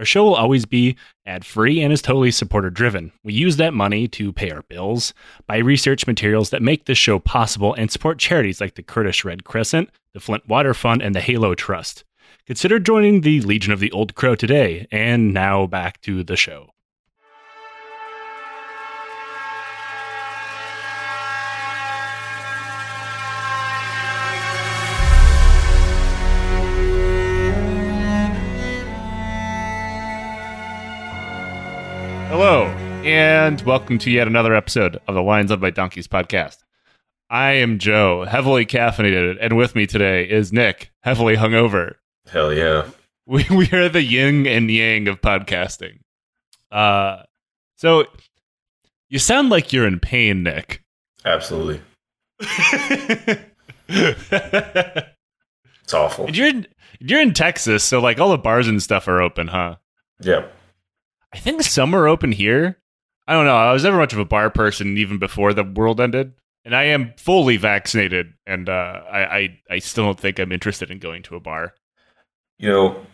Our show will always be ad free and is totally supporter driven. We use that money to pay our bills, buy research materials that make this show possible, and support charities like the Kurdish Red Crescent, the Flint Water Fund, and the Halo Trust. Consider joining the Legion of the Old Crow today. And now back to the show. And welcome to yet another episode of the Lions Led by Donkeys podcast. I am Joe, heavily caffeinated, and with me today is Nick, heavily hungover. Hell yeah. We, we are the yin and yang of podcasting. Uh, so you sound like you're in pain, Nick. Absolutely. It's awful. you're in, you're in Texas, so like all the bars and stuff are open, huh? Yeah. I think some are open here. I don't know. I was never much of a bar person even before the world ended, and I am fully vaccinated, and uh, I, I I still don't think I'm interested in going to a bar. You know,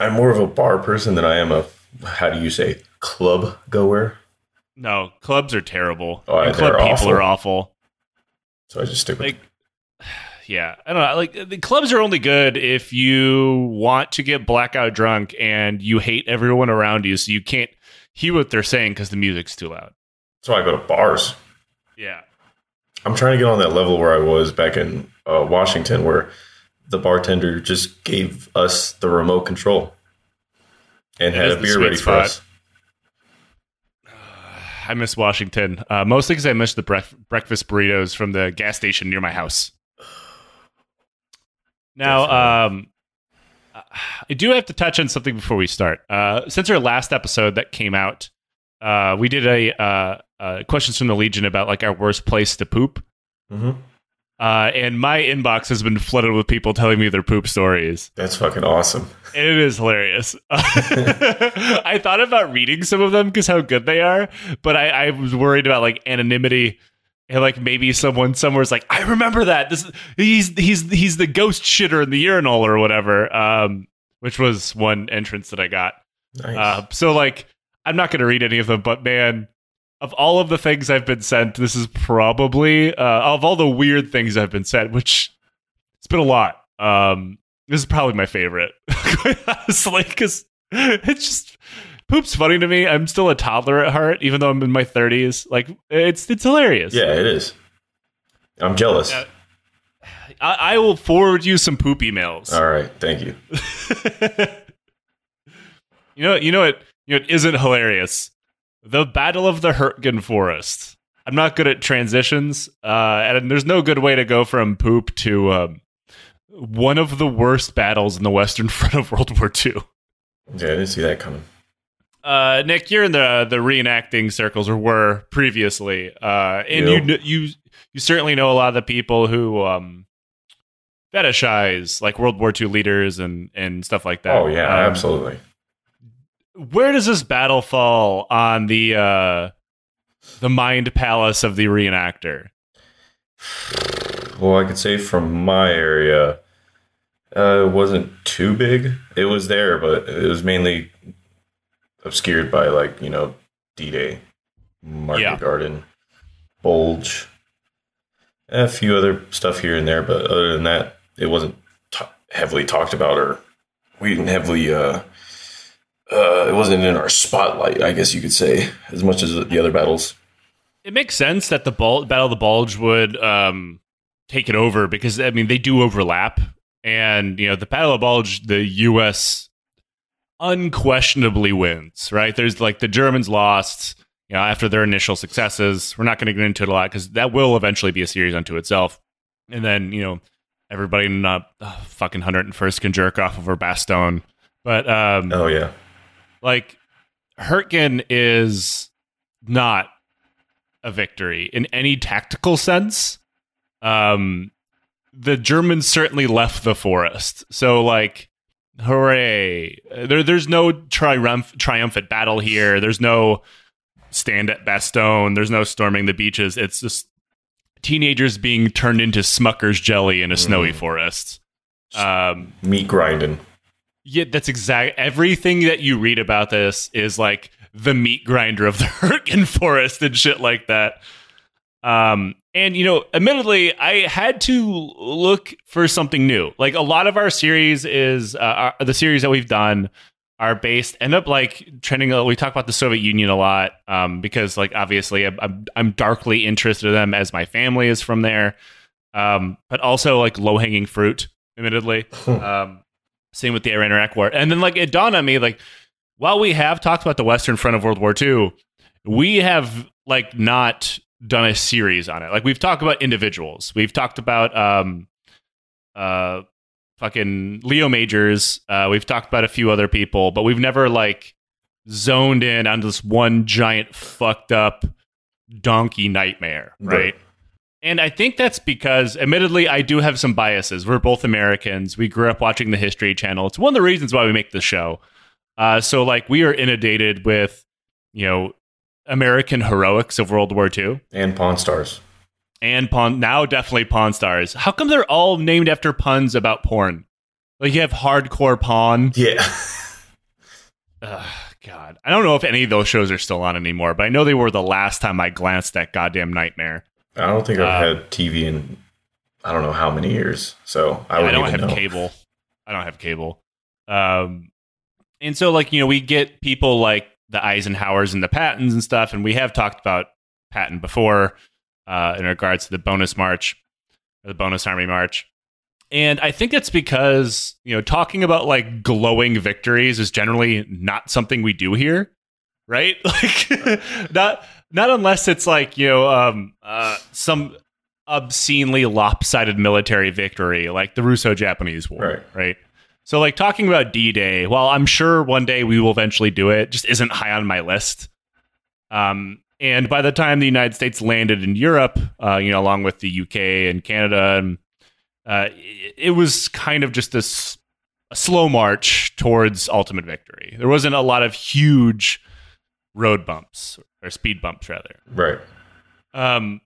I'm more of a bar person than I am a, how do you say, club goer. No, clubs are terrible. Oh, and club people awful. are awful. So I just stick with Like, yeah, I don't know. Like the clubs are only good if you want to get blackout drunk and you hate everyone around you, so you can't hear what they're saying because the music's too loud. That's why I go to bars. Yeah. I'm trying to get on that level where I was back in uh, Washington, where the bartender just gave us the remote control and That had a beer ready for us. I miss Washington. Uh, mostly because I miss the bref- breakfast burritos from the gas station near my house. Now, um, I do have to touch on something before we start. Uh, since our last episode that came out, uh, we did a uh, uh, questions from the Legion about like our worst place to poop, hmm uh, and my inbox has been flooded with people telling me their poop stories. That's fucking awesome. It is hilarious. I thought about reading some of them because how good they are, but I, I was worried about like anonymity and like maybe someone somewhere's like, I remember that. This he's he's he's the ghost shitter in the urinal or whatever. Um, which was one entrance that I got. Nice. Uh, so like, I'm not going to read any of them, but man, of all of the things I've been sent, this is probably uh, of all the weird things I've been sent, which it's been a lot. Um, this is probably my favorite, honestly, because it's just poop's funny to me. I'm still a toddler at heart, even though I'm in my 30s. Like it's it's hilarious. yeah, it is. I'm jealous. Yeah. I, I will forward you some poop emails. All right. Thank you. you know, you know what? You know, it isn't hilarious. The Battle of the Hurtgen Forest. I'm not good at transitions, uh, and there's no good way to go from poop to um, one of the worst battles in the Western Front of World War II. Yeah, I didn't see that coming. Uh, Nick, you're in the the reenacting circles, or were previously, uh, and you you you certainly know a lot of the people who um, fetishize like World War II leaders and and stuff like that. Oh, yeah, Um, absolutely. where does this battle fall on the uh the mind palace of the reenactor Well, I could say from my area, uh, it wasn't too big. It was there, but it was mainly obscured by like you know D Day, Market Yeah. Garden, Bulge, a few other stuff here and there. But other than that, it wasn't t- heavily talked about, or we didn't heavily. Uh, uh, it wasn't in our spotlight, I guess you could say, as much as the other battles. it makes sense that the Bul- battle of the bulge would um take it over because i mean they do overlap and you know the battle of the bulge the us unquestionably wins right? There's like the germans lost you know after their initial successes. We're not going to get into it a lot because that will eventually be a series unto itself. And then you know everybody in uh, fucking 101st can jerk off over bastogne. But um Oh yeah, like Hurtgen is not a victory in any tactical sense. um, the Germans certainly left the forest. So like, hooray! There, there's no triumph, triumphant battle here. There's no stand at Bastogne. There's no storming the beaches. It's just teenagers being turned into Smucker's jelly in a snowy Mm. forest. Um, Meat grinding. yeah, that's exact. Everything that you read about this is like the meat grinder of the Hurtgen Forest and shit like that. Um, and you know, admittedly, I had to look for something new. Like a lot of our series is uh, our, the series that we've done are based end up like trending. We talk about the Soviet Union a lot um, because, like, obviously, I'm, I'm darkly interested in them as my family is from there. Um, but also like low hanging fruit, admittedly. um, same with the Iran Iraq war. And then like it dawned on me like while we have talked about the Western Front of World War II, we have like not done a series on it. Like we've talked about individuals. We've talked about um uh fucking Leo Majors. Uh we've talked about a few other people, but we've never like zoned in on this one giant fucked up donkey nightmare, right? Right. And I think that's because, admittedly, I do have some biases. We're both Americans. We grew up watching the History Channel. It's one of the reasons why we make the show. Uh, so, like, we are inundated with, you know, American heroics of World War II And Pawn Stars. and Pawn. Now, definitely Pawn Stars. How come they're all named after puns about porn? Like, you have hardcore Pawn. Yeah. Ugh, God, I don't know if any of those shows are still on anymore, but I know they were the last time I glanced at goddamn Nightmare. I don't think I've Uh, had TV in I don't know how many years. So I Yeah, I don't have know. cable. I don't have cable. Um, and so like you know we get people like the Eisenhowers and the Pattons and stuff, and we have talked about Patton before uh, in regards to the bonus march, or the bonus army march. And I think it's because you know talking about like glowing victories is generally not something we do here, right? Like not not unless it's like you know um, uh, some obscenely lopsided military victory like the Russo-Japanese War, Right. right? So like talking about D-Day, while I'm sure one day we will eventually do it, just isn't high on my list. Um, and by the time the United States landed in Europe, uh, you know, along with the UK and Canada, and uh, it, it was kind of just this a slow march towards ultimate victory. There wasn't a lot of huge road bumps or speed bumps, rather. Right. Um,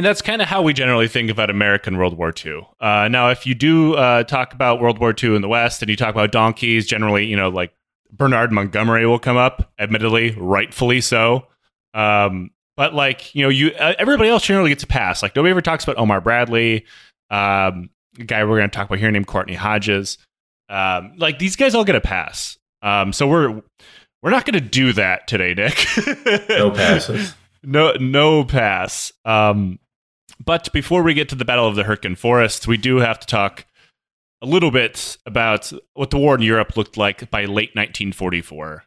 and that's kind of how we generally think about American World War II. Uh, now, if you do uh, talk about World War II in the West and you talk about donkeys, generally, you know, like Bernard Montgomery will come up, admittedly, rightfully so. Um, but like, you know, you uh, everybody else generally gets a pass. Like nobody ever talks about Omar Bradley, um, a guy we're going to talk about here named Courtney Hodges. Um, like these guys all get a pass. Um, so we're we're not going to do that today, Nick. No passes. no no pass um but before we get to the battle of the Hurtgen Forest we do have to talk a little bit about what the war in Europe looked like by late 1944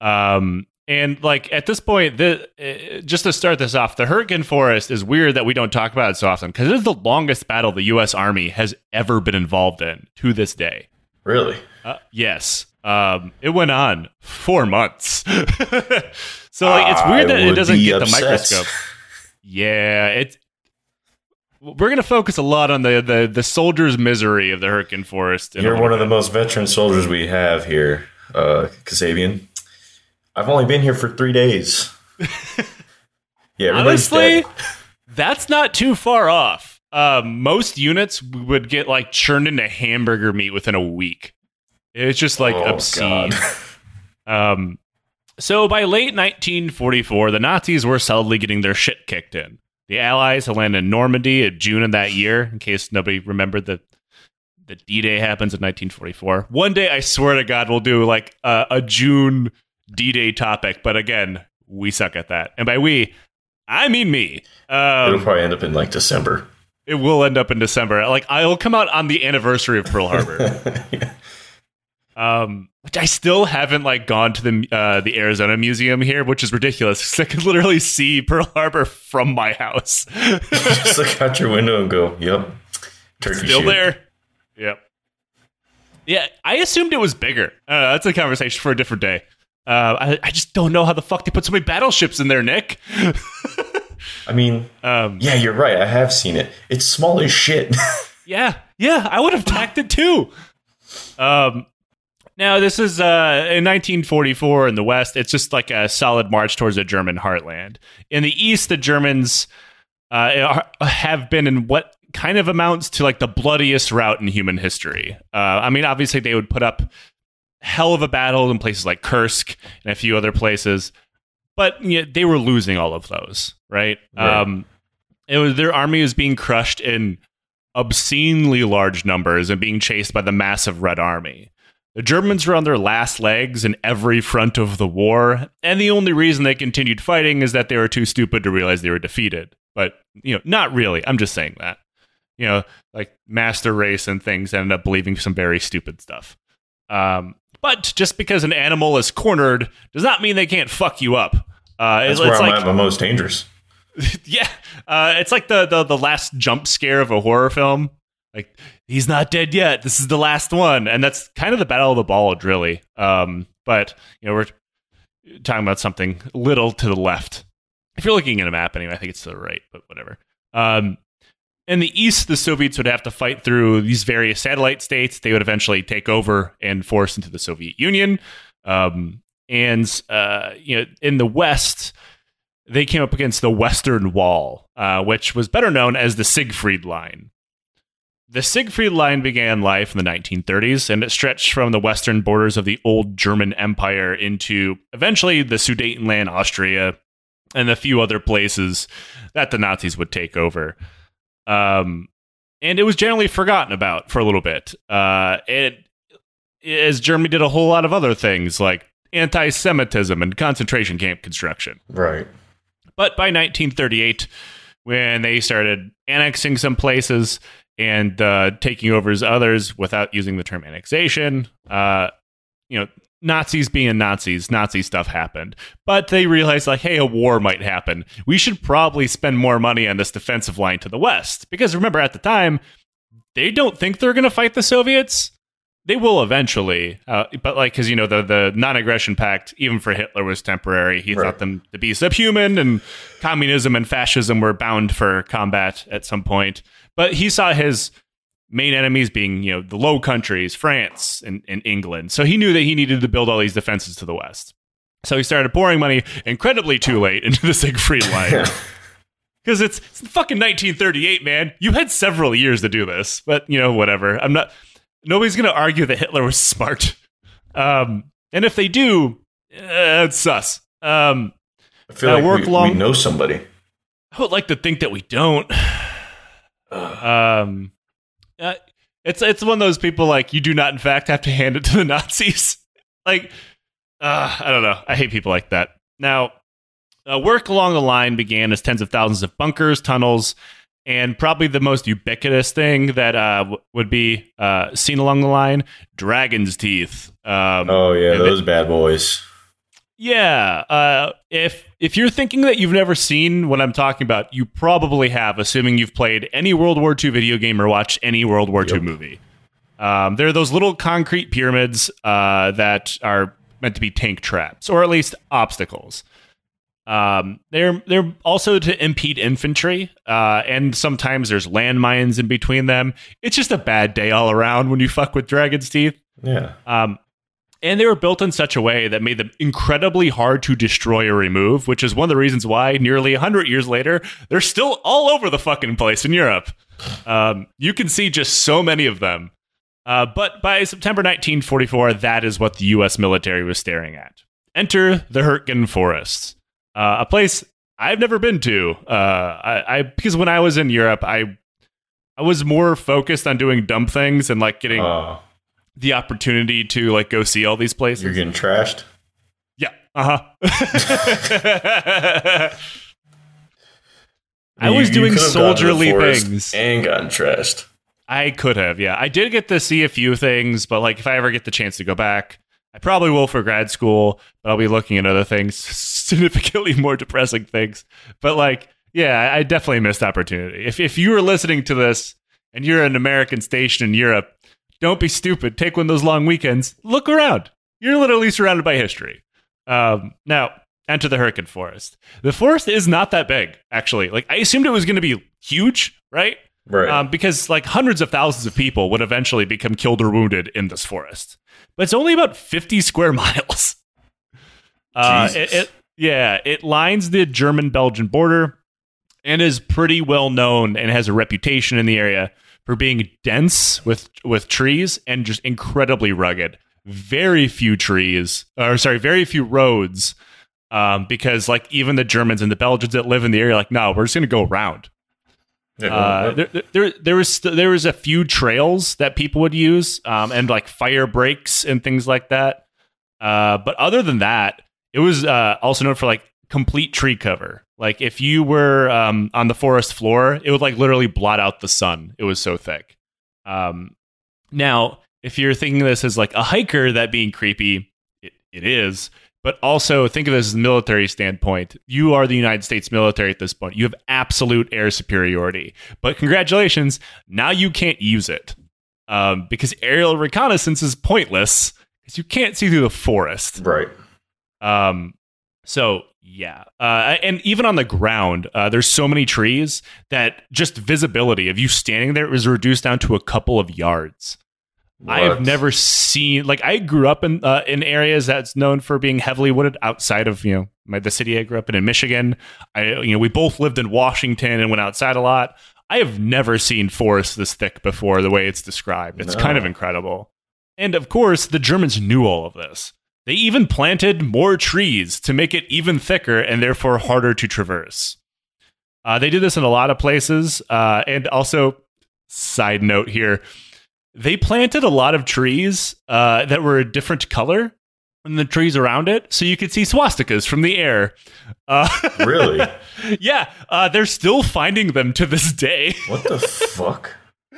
um and like at this point the uh, just to start this off the Hurtgen Forest is weird that we don't talk about it so often because it is the longest battle the US army has ever been involved in to this day Really? uh, yes. Um, it went on four months. so like, it's weird that it doesn't get the microscope. Yeah, it's. We're gonna focus a lot on the the, the soldier's misery of the Hurtgen Forest. You're one of the most veteran soldiers we have here, uh, Kasabian. I've only been here for three days. yeah, honestly. dead. That's not too far off. Um, most units would get like churned into hamburger meat within a week. It's just like Oh, obscene. Um, so by late 1944, the Nazis were solidly getting their shit kicked in. The Allies had landed in Normandy in June of that year, in case nobody remembered that the D-Day happens in 1944. One day, I swear to God, we'll do like a, a June D-Day topic, but again, we suck at that. And by we, I mean me. It'll Um, probably end up in like December. it will end up in December. Like I'll come out on the anniversary of Pearl Harbor. Um, which I still haven't like gone to the uh, the Arizona Museum here, which is ridiculous. 'cause I could literally see Pearl Harbor from my house. Just look out your window and go, "Yep, turkey still shoot." there. Yep. Yeah, I assumed it was bigger. Uh, that's a conversation for a different day. Uh, I, I just don't know how the fuck they put so many battleships in there, Nick. I mean, Um, yeah, you're right. I have seen it. It's small as shit. Yeah, yeah, I would have tacked it too. Um, now this is uh, in 1944 in the West. It's just like a solid march towards the German heartland. In the East, the Germans uh, have been in what kind of amounts to like the bloodiest rout in human history. Uh, I mean, obviously they would put up hell of a battle in places like Kursk and a few other places, but you know, they were losing all of those, right? Right. Um, it was their army was being crushed in obscenely large numbers and being chased by the massive Red Army. The Germans were on their last legs in every front of the war, and the only reason they continued fighting is that they were too stupid to realize they were defeated. But, you know, not really. I'm just saying that. You know, like master race and things ended up believing some very stupid stuff. Um, but just because an animal is cornered does not mean they can't fuck you up. Uh, That's it's, where it's I'm like at my most dangerous. yeah, uh, it's like the, the the last jump scare of a horror film. Like he's not dead yet. This is the last one, and that's kind of the battle of the bulge, really. Um, but you know, we're talking about something little to the left. If you're looking at a map, anyway, I think it's to the right, but whatever. Um, in the east, the Soviets would have to fight through these various satellite states. They would eventually take over and force into the Soviet Union. Um, and uh, you know, in the west, they came up against the Western Wall, uh, which was better known as the Siegfried Line. The Siegfried Line began life in the 1930s, and it stretched from the western borders of the old German Empire into eventually the Sudetenland, Austria, and a few other places that the Nazis would take over. Um, and it was generally forgotten about for a little bit. Uh, it, as Germany did a whole lot of other things like anti Semitism and concentration camp construction. Right. But by 1938, when they started annexing some places and uh, taking over as others without using the term annexation, uh, you know, Nazis being Nazis, Nazi stuff happened. But they realized, like, hey, a war might happen. We should probably spend more money on this defensive line to the west. Because remember, at the time, they don't think they're going to fight the Soviets. They will eventually, uh, but like because you know the the non-aggression pact, even for Hitler, was temporary. He Right. thought them to be subhuman, and communism and fascism were bound for combat at some point. But he saw his main enemies being you know the Low Countries, France, and, and England. So he knew that he needed to build all these defenses to the west. So he started pouring money incredibly too late into the Siegfried Line. Because it's, it's fucking 1938, man. You had several years to do this, but you know, whatever. I'm not. Nobody's gonna argue that Hitler was smart. Um, and if they do, uh, it's sus. Um, I feel Uh, like work we, long- we know somebody. I would like to think that we don't. Um, uh, it's it's one of those people like you do not, in fact, have to hand it to the Nazis. like, uh, I don't know. I hate people like that. Now, uh, work along the line began as tens of thousands of bunkers, tunnels, and probably the most ubiquitous thing that uh, w- would be uh, seen along the line: dragon's teeth. Um, oh yeah, those bad boys. Yeah. Uh, if if you're thinking that you've never seen what I'm talking about, you probably have, assuming you've played any World War II video game or watched any World War II movie. Um, they're those little concrete pyramids uh, that are meant to be tank traps, or at least obstacles. Um, they're they're also to impede infantry, uh, and sometimes there's landmines in between them. It's just a bad day all around when you fuck with Dragon's Teeth. Yeah. Um, and they were built in such a way that made them incredibly hard to destroy or remove, which is one of the reasons why nearly 100 years later, they're still all over the fucking place in Europe. Um, you can see just so many of them. Uh, but by September 1944, that is what the U.S. military was staring at. Enter the Hurtgen Forests, uh, a place I've never been to. Uh, I, I because when I was in Europe, I I was more focused on doing dumb things and like getting Uh, the opportunity to like go see all these places. you're getting trashed. yeah. Uh huh. I was you doing could have gone to the soldierly things. and gotten trashed. I could have, yeah. I did get to see a few things, but like if I ever get the chance to go back, I probably will for grad school, but I'll be looking at other things, significantly more depressing things. But like, yeah, I definitely missed opportunity. If if you were listening to this and you're an American station in Europe, don't be stupid. Take one of those long weekends. Look around. You're literally surrounded by history. Um, now, enter the Hurtgen Forest. The forest is not that big, actually. Like I assumed it was going to be huge, right? Right. Um, because like hundreds of thousands of people would eventually become killed or wounded in this forest. But it's only about 50 square miles. Uh, it, it- yeah, it lines the German Belgian border and is pretty well known and has a reputation in the area for being dense with with trees and just incredibly rugged. Very few trees, or sorry, very few roads, um, because like even the Germans and the Belgians that live in the area, are like, no, we're just gonna go around. Yeah, Uh, there, there, there was there was a few trails that people would use, um, and like fire breaks and things like that. Uh, but other than that, it was uh, also known for like complete tree cover. Like if you were um, on the forest floor, it would like literally blot out the sun. It was so thick. Um, now, if you're thinking of this as like a hiker, that being creepy, it, it is. But also think of this as a military standpoint. You are the United States military at this point. You have absolute air superiority. But congratulations, now you can't use it um, because aerial reconnaissance is pointless because you can't see through the forest. right. Um, so yeah, uh, and even on the ground, uh, there's so many trees that just visibility of you standing there is reduced down to a couple of yards. I have never seen like I grew up in uh, in areas that's known for being heavily wooded outside of you know my, the city I grew up in in Michigan. I you know we both lived in Washington and went outside a lot. I have never seen forest this thick before the way it's described. It's No. kind of incredible. And of course, the Germans knew all of this. They even planted more trees to make it even thicker and therefore harder to traverse. Uh, they did this in a lot of places. Uh, and also, side note here, they planted a lot of trees uh, that were a different color than the trees around it, so you could see swastikas from the air. Uh, Really? yeah, uh, they're still finding them to this day. What the fuck?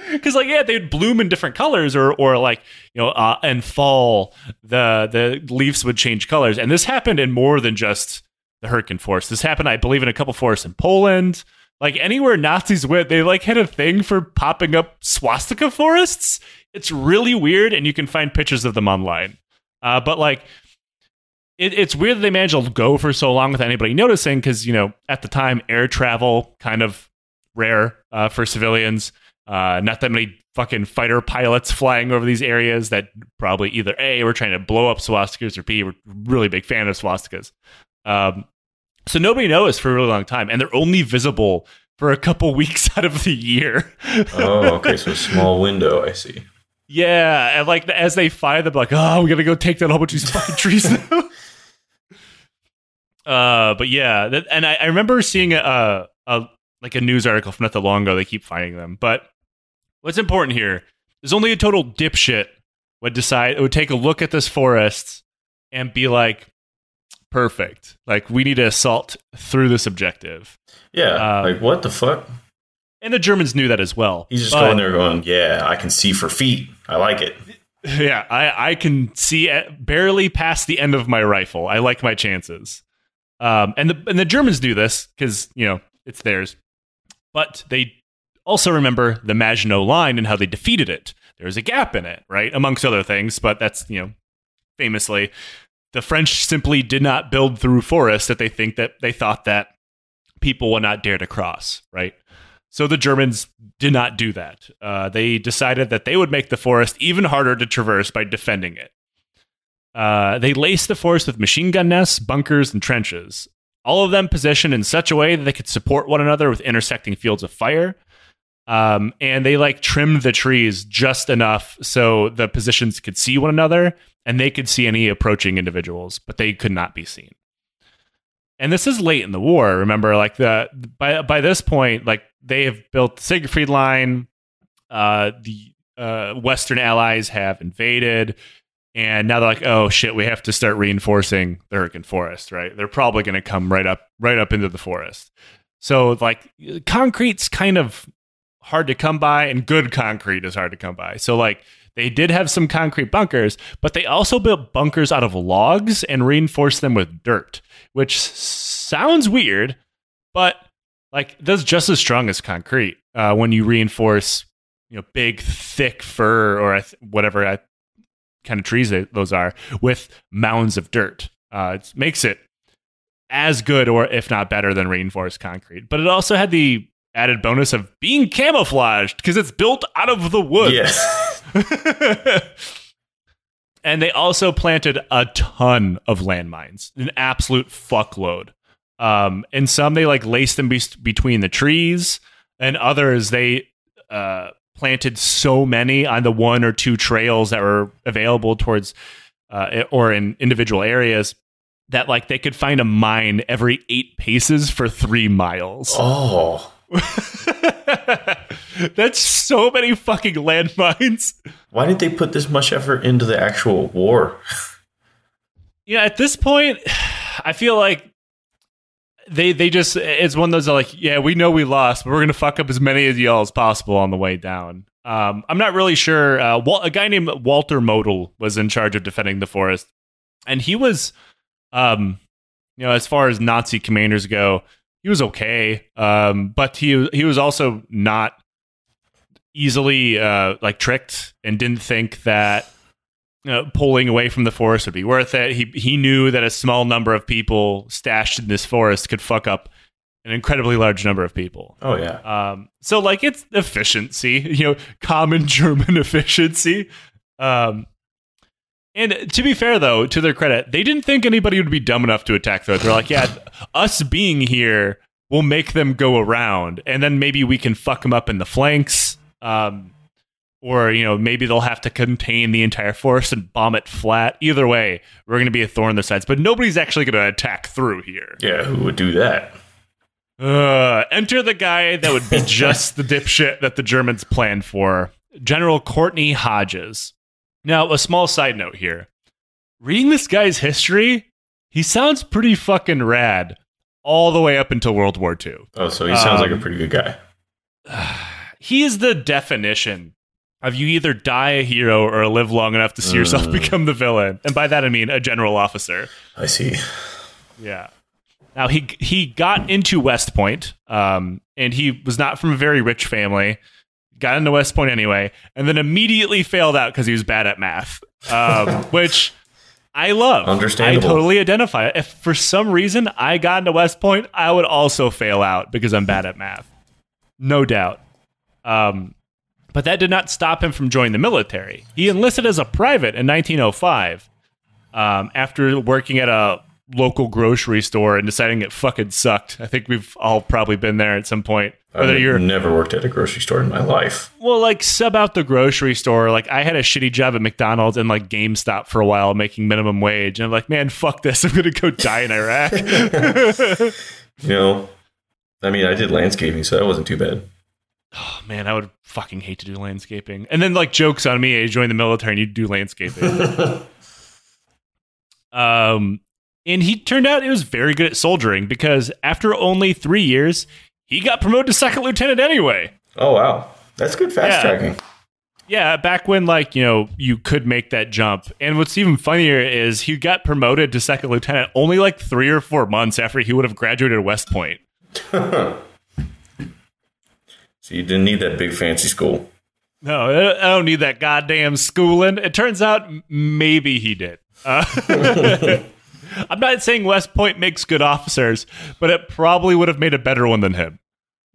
because like yeah they'd bloom in different colors or or like you know uh, in fall the the leaves would change colors. And this happened in more than just the Hurtgen forest. This happened i believe in a couple forests in poland. Like anywhere nazis went they like had a thing for popping up swastika forests. It's really weird and you can find pictures of them online. Uh, but like it, it's weird that they managed to go for so long without anybody noticing because you know at the time air travel kind of rare uh, for civilians uh, not that many fucking fighter pilots flying over these areas that probably either A, were trying to blow up swastikas, or B, were really big fan of swastikas. Um, so nobody noticed for a really long time, and they're only visible for a couple weeks out of the year. Oh, okay. So a small window. I see. yeah, and like as they find them, like, oh, we gotta go take down a whole bunch of these fucking trees now. uh, but yeah, that, and I, I remember seeing a, a like a news article from not that long ago. They keep finding them, but what's important here is only a total dipshit would decide it would take a look at this forest and be like, perfect. Like we need to assault through this objective. Yeah. Um, like what the fuck? And the Germans knew that as well. He's just But- going there going, yeah, I can see for feet. I like it. Yeah, I, I can see at barely past the end of my rifle. I like my chances. Um, and the and the Germans do this because you know it's theirs, but they also remember the Maginot Line and how they defeated it. There's a gap in it, right, amongst other things. But that's you know famously, the French simply did not build through forests that they think that they thought that people would not dare to cross, right? So the Germans did not do that. Uh, they decided that they would make the forest even harder to traverse by defending it. Uh, they laced the forest with machine gun nests, bunkers, and trenches. All of them positioned in such a way that they could support one another with intersecting fields of fire. Um, and they like trimmed the trees just enough so the positions could see one another and they could see any approaching individuals, but they could not be seen. And this is late in the war. Remember, like the by by this point, like they have built the Siegfried Line. Uh, the uh, Western allies have invaded, and now they're like, "Oh shit, we have to start reinforcing the Hurtgen Forest." Right? They're probably going to come right up, right up into the forest. So, like, concrete's kind of hard to come by, and good concrete is hard to come by. So, like, they did have some concrete bunkers, but they also built bunkers out of logs and reinforced them with dirt, which sounds weird, but like that's just as strong as concrete uh, when you reinforce, you know, big, thick fir or whatever I, kind of trees they, those are with mounds of dirt. Uh, it makes it as good or if not better than reinforced concrete. But it also had the added bonus of being camouflaged because it's built out of the wood. Yes. and they also planted a ton of landmines, an absolute fuckload. Um, and some they like laced them be- between the trees, and others they uh, planted so many on the one or two trails that were available towards uh, or in individual areas that like they could find a mine every eight paces for three miles. Oh. That's so many fucking landmines. Why did they put this much effort into the actual war? Yeah, at this point, I feel like they they just it's one of those like yeah we know we lost but we're gonna fuck up as many of y'all as possible on the way down. Um, I'm not really sure. Uh, Wal- a guy named Walter Model was in charge of defending the forest, and he was, um, you know, as far as Nazi commanders go, he was okay. Um, but he he was also not easily uh, like tricked and didn't think that know, pulling away from the forest would be worth it. He he knew that a small number of people stashed in this forest could fuck up an incredibly large number of people. Oh yeah. Um, so like it's efficiency, you know, common German efficiency. Um, and to be fair, though, to their credit, they didn't think anybody would be dumb enough to attack. Though they're like, yeah, us being here will make them go around, and then maybe we can fuck them up in the flanks. Um, or you know maybe they'll have to contain the entire force and bomb it flat. Either way, we're going to be a thorn in their sides. But nobody's actually going to attack through here. Yeah, who would do that? Uh, enter the guy that would be just the dipshit that the Germans planned for, General Courtney Hodges. Now, a small side note here. Reading this guy's history, he sounds pretty fucking rad all the way up until World War II. Oh, so he sounds Um, like a pretty good guy. He is the definition of you either die a hero or live long enough to see yourself Mm. become the villain. And by that I mean a general officer. I see. Yeah. Now he he got into West Point, um, and he was not from a very rich family. Got into West Point anyway, and then immediately failed out because he was bad at math, um, which I love. Understandable. I totally identify. If for some reason I got into West Point, I would also fail out because I'm bad at math, no doubt. Um, but that did not stop him from joining the military. He enlisted as a private in 1905 um, after working at a local grocery store and deciding it fucking sucked. I think we've all probably been there at some point. Whether I've you're never worked at a grocery store in my life. well, like sub out the grocery store. Like I had a shitty job at McDonald's and like GameStop for a while, making minimum wage, and I'm like, man, fuck this. I'm gonna go die in Iraq. You know, I mean, I did landscaping, so that wasn't too bad. oh man, I would fucking hate to do landscaping. And then like jokes on me, I joined the military and you do landscaping. Um, and he turned out he was very good at soldiering because after only three years, he got promoted to second lieutenant anyway. Oh wow, that's good fast Yeah. tracking. Yeah, back when like you know you could make that jump. And what's even funnier is he got promoted to second lieutenant only like three or four months after he would have graduated West Point. So you didn't need that big fancy school. No, I I don't need that goddamn schooling. It turns out maybe he did. Uh, I'm not saying West Point makes good officers, but it probably would have made a better one than him.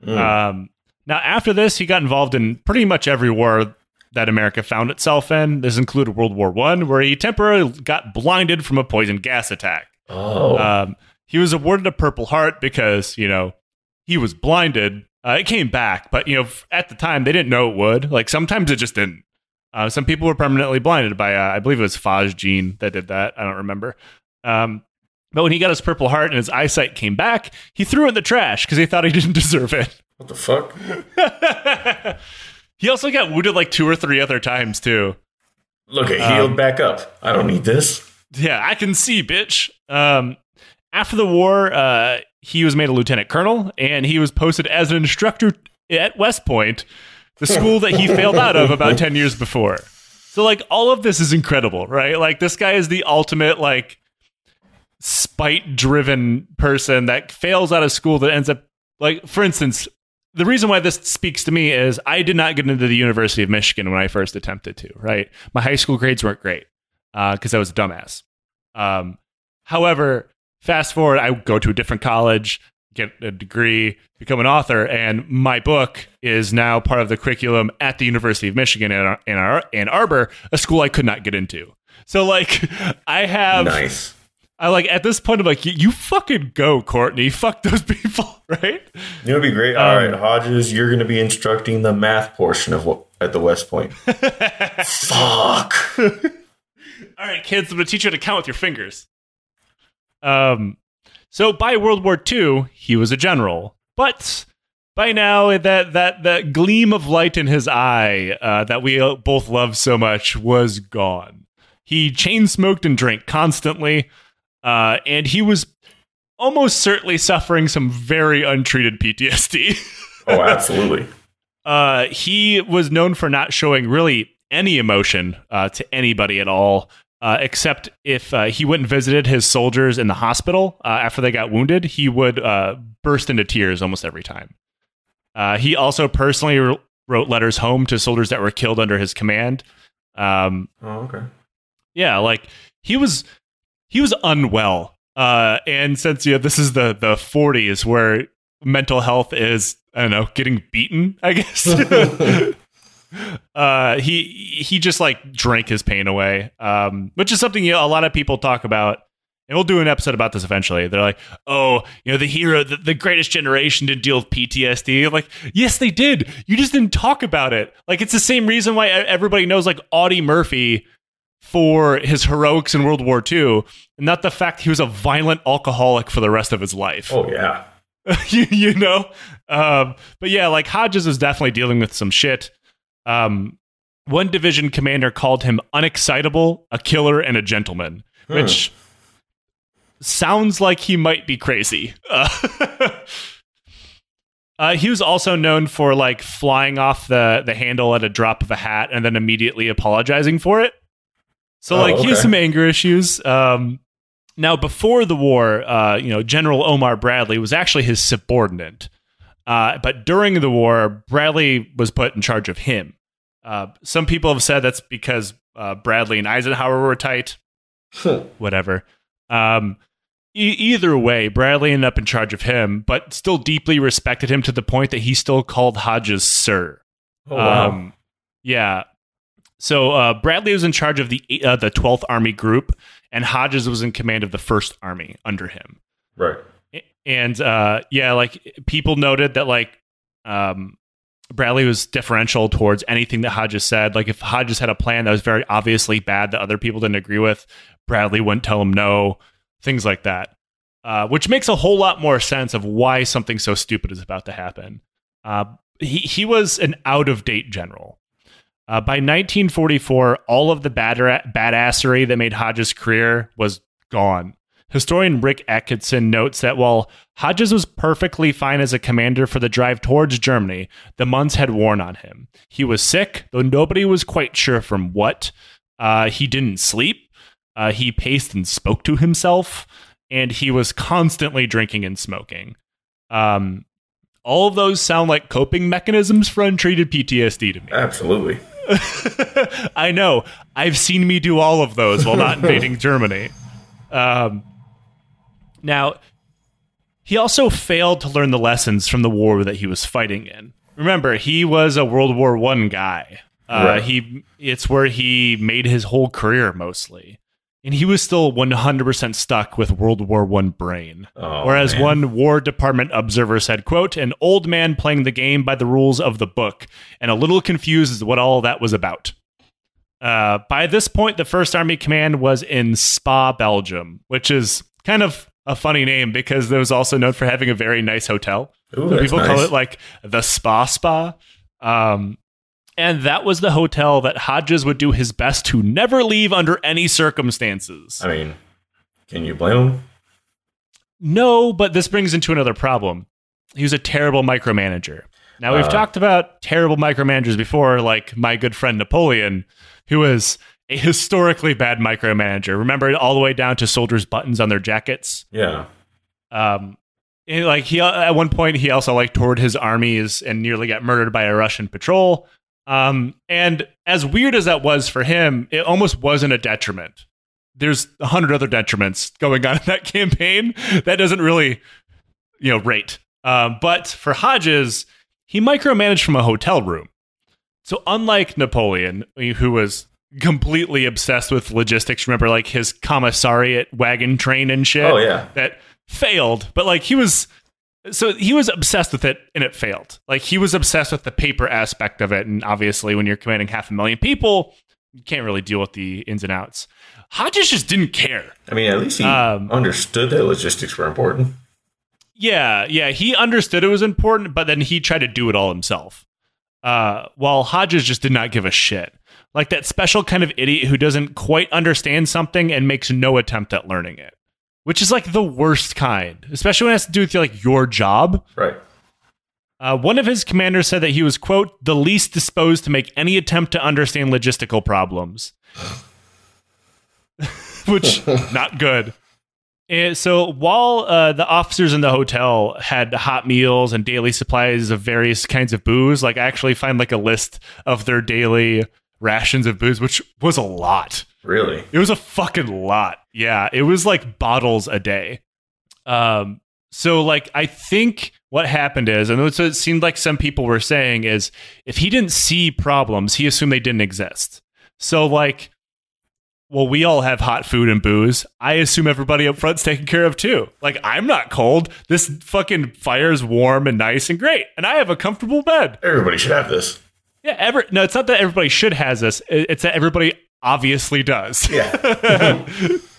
Um, now, after this, he got involved in pretty much every war that America found itself in. This included World War One, where he temporarily got blinded from a poison gas attack. Oh, Um, he was awarded a Purple Heart because you know he was blinded. Uh, it came back, but you know at the time they didn't know it would. Like sometimes it just didn't. Uh, some people were permanently blinded by uh, I believe it was phosgene that did that. I don't remember. Um, but when he got his Purple Heart and his eyesight came back, he threw it in the trash because he thought he didn't deserve it. what the fuck? he also got wounded like two or three other times too. Look, it Um, healed back up. I don't need this. Yeah, I can see, bitch. Um, after the war, uh, he was made a lieutenant colonel, and he was posted as an instructor at West Point, the school that he failed out of about ten years before. So, like, all of this is incredible, right? Like, this guy is the ultimate, like, spite-driven person that fails out of school that ends up, like, for instance. The reason why this speaks to me is I did not get into the University of Michigan when I first attempted to, right? My high school grades weren't great because I was a dumbass. Um, however, fast forward, I go to a different college, get a degree, become an author, and my book is now part of the curriculum at the University of Michigan in Ann Ar- Ann Arbor, a school I could not get into. So like, I have Nice. I like at this point I'm like, you, fucking go, Courtney. Fuck those people, right? You know, it'd be great. All Um, right, Hodges, you're going to be instructing the math portion of what at the West Point. Fuck. All right, kids, I'm gonna teach you how to count with your fingers. Um, so by World War II, he was a general, but by now that that that gleam of light in his eye uh, that we both love so much was gone. He chain smoked and drank constantly, uh, and he was almost certainly suffering some very untreated PTSD. Oh, absolutely. Uh, he was known for not showing really any emotion uh, to anybody at all, uh, except if uh, he went and visited his soldiers in the hospital uh, after they got wounded. He would uh, burst into tears almost every time. Uh, he also personally wr- wrote letters home to soldiers that were killed under his command. Um, Oh, okay. yeah, like he was he was unwell. Uh, and since you know, this is the the 40s where mental health is I don't know getting beaten, I guess. uh, he he just like drank his pain away, um, which is something you know, a lot of people talk about. And we'll do an episode about this eventually. They're like, "Oh, you know, the hero, the, the greatest generation did deal with PTSD." I'm like, yes, they did. You just didn't talk about it. Like, it's the same reason why everybody knows like Audie Murphy for his heroics in World War II, and not the fact he was a violent alcoholic for the rest of his life. Oh, yeah. you, you know? Um, but yeah, like Hodges is definitely dealing with some shit. Um, one division commander called him unexcitable, a killer, and a gentleman, Hmm. which sounds like he might be crazy. Uh, uh, he was also known for like flying off the, the handle at a drop of a hat and then immediately apologizing for it. So Oh, like he has some anger issues. Um, now before the war, uh, you know, General Omar Bradley was actually his subordinate. Uh, but during the war, Bradley was put in charge of him. Uh, some people have said that's because uh, Bradley and Eisenhower were tight. Whatever. Um, e- either way, Bradley ended up in charge of him, but still deeply respected him to the point that he still called Hodges Sir. Oh, wow. Um, yeah. So uh, Bradley was in charge of the uh, the 12th Army Group, and Hodges was in command of the First Army under him right. and uh yeah like people noted that like um Bradley was deferential towards anything that Hodges said. Like if Hodges had a plan that was very obviously bad that other people didn't agree with, Bradley wouldn't tell him no, things like that. Uh, which makes a whole lot more sense of why something so stupid is about to happen. Uh, he he was an out of date general. Uh, by 1944, all of the badder- badassery that made Hodges' career was gone. Historian Rick Atkinson notes that while Hodges was perfectly fine as a commander for the drive towards Germany, the months had worn on him. He was sick, though nobody was quite sure from what. Uh, he didn't sleep. Uh, he paced and spoke to himself, and he was constantly drinking and smoking. Um, all of those sound like coping mechanisms for untreated PTSD to me. Absolutely. I know. I've seen me do all of those while not invading Germany. Um, now, he also failed to learn the lessons from the war that he was fighting in. Remember, he was a World War One guy. Uh, Right. He it's where he made his whole career mostly, and he was still one hundred percent stuck with World War One brain. Oh, Whereas man. one War Department observer said, quote, an old man playing the game by the rules of the book, and a little confused as what all that was about. Uh, by this point, the First Army Command was in Spa, Belgium, which is kind of a funny name because it was also known for having a very nice hotel. Ooh, So people nice. call it like the Spa Spa. Um, and that was the hotel that Hodges would do his best to never leave under any circumstances. I mean, can you blame him? No, but this brings into another problem. He was a terrible micromanager. Now, we've Uh. talked about terrible micromanagers before, like my good friend Napoleon, who was a historically bad micromanager. Remember, all the way down to soldiers' buttons on their jackets. Yeah. Um, and, like he at one point, he also like toured his armies and nearly got murdered by a Russian patrol. Um, and as weird as that was for him, it almost wasn't a detriment. there's a hundred other detriments going on in that campaign that doesn't really, you know, rate. Um, but for Hodges, he micromanaged from a hotel room. So unlike Napoleon, who was completely obsessed with logistics, remember like his commissariat wagon train and shit. Oh yeah. that failed, but like he was so he was obsessed with it and it failed. Like he was obsessed with the paper aspect of it and obviously when you're commanding half a million people, you can't really deal with the ins and outs. Hodges just didn't care. I mean, at least he Um, understood that logistics were important. Yeah, yeah, he understood it was important, but then he tried to do it all himself. Uh, while Hodges just did not give a shit. Like that special kind of idiot who doesn't quite understand something and makes no attempt at learning it, which is like the worst kind, especially when it has to do with like your job. Right. Uh, one of his commanders said that he was, quote, the least disposed to make any attempt to understand logistical problems. Which, not good. And so while uh, the officers in the hotel had hot meals and daily supplies of various kinds of booze, like I actually find like a list of their daily rations of booze, which was a lot. Really. It was a fucking lot. Yeah, it was like bottles a day. Um, so like I think what happened is, and what it seemed like some people were saying is, if he didn't see problems, he assumed they didn't exist. So like, well, we all have hot food and booze. I assume everybody up front's taken care of too. Like I'm not cold. This fucking fire's warm and nice and great, and I have a comfortable bed. Everybody should have this. Yeah, ever no, it's not that everybody should has this. It's that everybody obviously does. Yeah.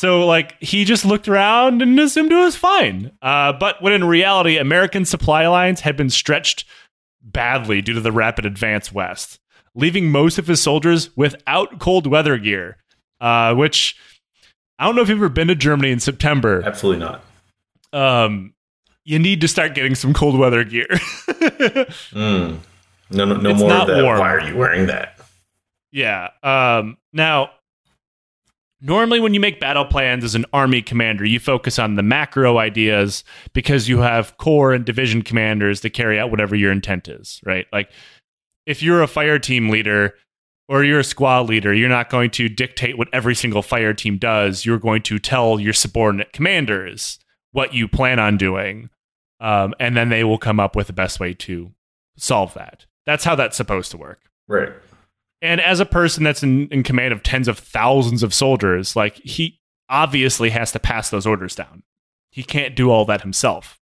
So, like, he just looked around and assumed it was fine. Uh, but when in reality, American supply lines had been stretched badly due to the rapid advance west, leaving most of his soldiers without cold weather gear. Uh, which I don't know if you've ever been to Germany in September. Absolutely not. Um, you need to start getting some cold weather gear. Mm. No, no, no It's more not of that. warm. Why are you wearing that? Yeah. Um, now, normally when you make battle plans as an army commander, you focus on the macro ideas because you have corps and division commanders to carry out whatever your intent is, right? Like, if you're a fire team leader or you're a squad leader, you're not going to dictate what every single fire team does. You're going to tell your subordinate commanders what you plan on doing, um, and then they will come up with the best way to solve that. That's how that's supposed to work. Right. And as a person that's in, in command of tens of thousands of soldiers, like he obviously has to pass those orders down. He can't do all that himself.